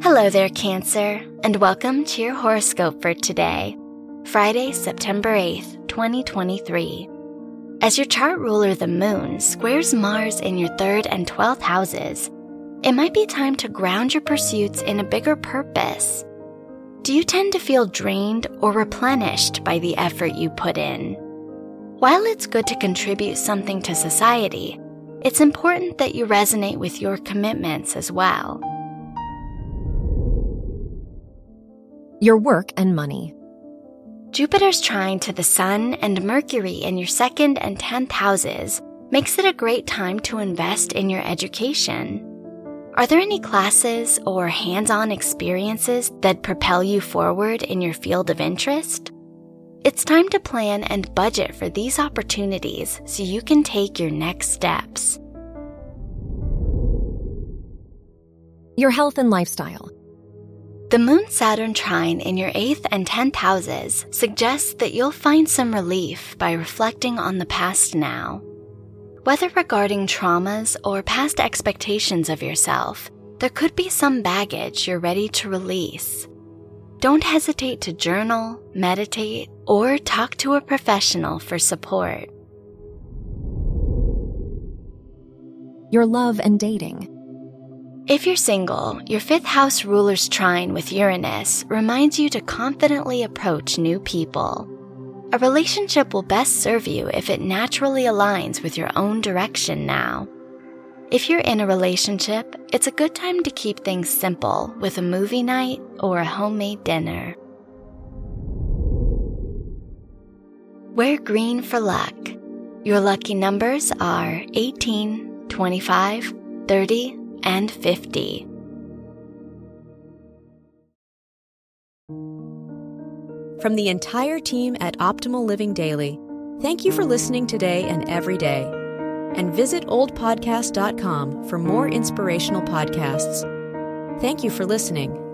Hello there, Cancer, and welcome to your horoscope for today, Friday, September 8th, 2023. As your chart ruler, the moon, squares Mars in your third and 12th houses, it might be time to ground your pursuits in a bigger purpose. Do you tend to feel drained or replenished by the effort you put in? While it's good to contribute something to society, it's important that you resonate with your commitments as well. Your work and money. Jupiter's trine to the Sun and Mercury in your second and 10th houses makes it a great time to invest in your education. Are there any classes or hands on experiences that propel you forward in your field of interest? It's time to plan and budget for these opportunities so you can take your next steps. Your health and lifestyle. The Moon Saturn trine in your 8th and 10th houses suggests that you'll find some relief by reflecting on the past now. Whether regarding traumas or past expectations of yourself, there could be some baggage you're ready to release. Don't hesitate to journal, meditate, or talk to a professional for support. Your love and dating. If you're single, your fifth house ruler's trine with Uranus reminds you to confidently approach new people. A relationship will best serve you if it naturally aligns with your own direction now. If you're in a relationship, it's a good time to keep things simple with a movie night or a homemade dinner. Wear green for luck. Your lucky numbers are 18, 25, 30, and 50. From the entire team at Optimal Living Daily, thank you for listening today and every day. And visit oldpodcast.com for more inspirational podcasts. Thank you for listening.